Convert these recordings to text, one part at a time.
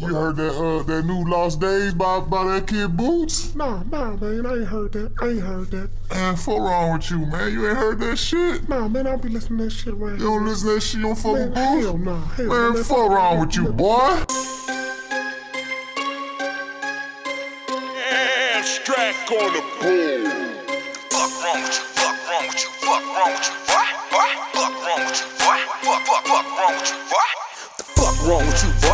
You heard that uh that new Lost Days by by that kid Bootz? Nah, nah, man, I ain't heard that. I ain't heard that. Man, fuck wrong with you, man? You ain't heard that shit? Nah, man, I be listening to that shit right You don't listen to that shit, you don't fuck Man, with hell nah, hell Man, nah, fuck wrong with you, boy? Abstract on the board. Fuck wrong with you? Fuck wrong with you? Fuck wrong with you? Boy, boy. Fuck wrong with you? Boy, fuck, fuck, fuck wrong with you? Boy. The fuck wrong with you, boy?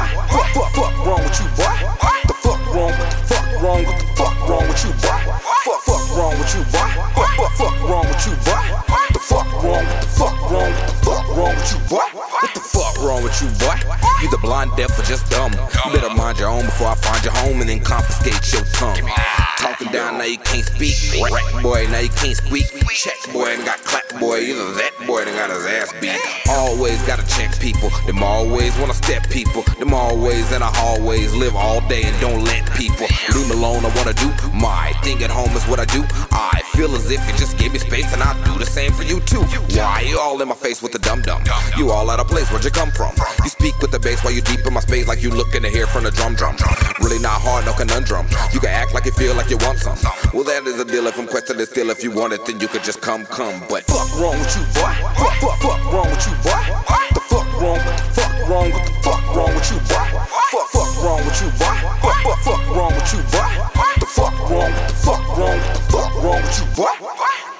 With you, boy? What the fuck wrong with you, boy? You the blind, deaf, or just dumb? You better mind your own before I find your home and then confiscate your tongue. Talking down, now you can't speak. Right, boy, now you can't squeak. Check, boy, and got clap, boy. Either that boy done got his ass beat. Always gotta check people. Them always wanna step people. Them always in the hallways live all day and don't let people leave me alone. I wanna do my thing at home is what I do. I feel as if you just give me space and I'll do the same for you too. Why you all in my face with the dum dum? You all out of place. Where'd you come from? You speak with the bass while you deep in my space like you looking to hear from the drum drum. Really not hard, no conundrum. You can act like you feel like you want some. Well, that is a deal. If I'm questioning still, if you want it, then you could just come, come. But fuck wrong with you, boy? Fuck, fuck, fuck wrong with you, boy? What The fuck wrong? What the fuck wrong? What the fuck boy?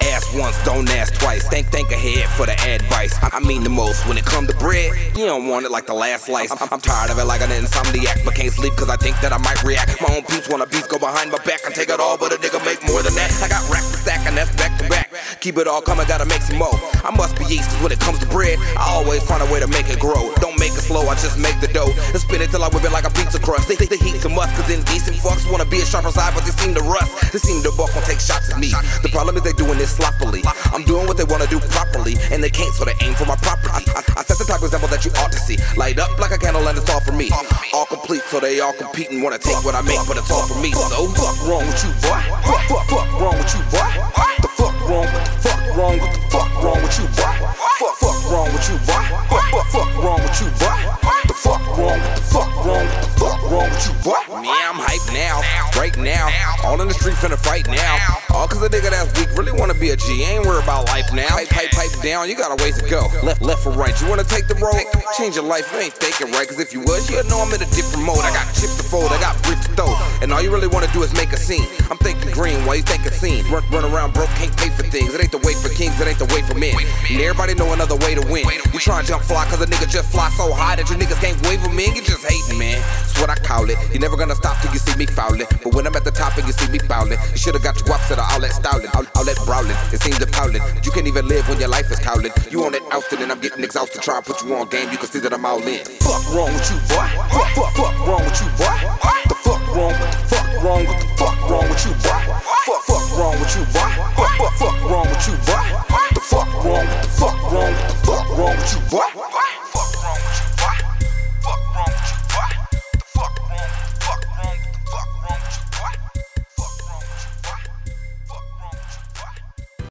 Ask once, don't ask twice. Think, think ahead for the advice. I I mean the most. When it come to bread, you don't want it like the last slice. I'm, I'm tired of it like an insomniac, but can't sleep cause I think that I might react. My own peeps want a beef go behind my back and take it all, but a nigga make more than that. I got racks to stack and that's back. Keep it all coming, gotta make some more. I must be yeast 'cause when it comes to bread, I always find a way to make it grow. Don't make it slow, I just make the dough and spin it till I whip it like a pizza crust. They think the heat's too much cause indecent fucks wanna be a sharper side, but they seem to rust. They seem to buck won't take shots at me. The problem is they doing this sloppily. I'm doing what they wanna do properly, and they can't, so they aim for my property. I, I set the type of example that you ought to see. Light up like a candle and it's all for me. All complete, so they all compete and wanna take what I make, but it's all for me. So fuck wrong with you, boy? Fuck, fuck, fuck wrong with you, boy? Wrong? Fuck wrong? What the fuck wrong with you, boy? Fuck, fuck wrong with you, boy? Fuck, wrong with you? Yeah, I'm hype now, right now. All in the street finna fight now. All cause a nigga that's weak really wanna be a G. Ain't worried about life now. Pipe, pipe, pipe down, you got a ways to go. Left, left or right, you wanna take the road? Change your life, you ain't thinking right. Cause if you was, you'd know I'm in a different mode. I got chips to fold, I got bricks to throw. And all you really wanna do is make a scene. I'm thinking green while you thinking scene. Run, run around broke, can't pay for things. It ain't the way for kings, it ain't the way for men. And everybody know another way to win. You try and jump fly cause a nigga just fly so high that you niggas can't wave him in. You just hating, man. That's what I call it. You're never gonna stop till you see me fouling. But when I'm at the top and you see me bowling, you should've got your guaps to the outlet styling. Out, outlet brawling. It seems appalling. You can't even live when your life is cowling. You on it ousted and I'm getting exhausted. Try and put you on game, you can see that I'm all in. Fuck wrong with you, boy? Fuck, fuck, fuck wrong with you, boy? The fuck wrong? What the fuck wrong? What the fuck wrong with you, boy? Fuck, fuck wrong with you, boy? Fuck, fuck, fuck wrong with you, boy? The fuck wrong? What the fuck wrong? What the fuck wrong with you, boy?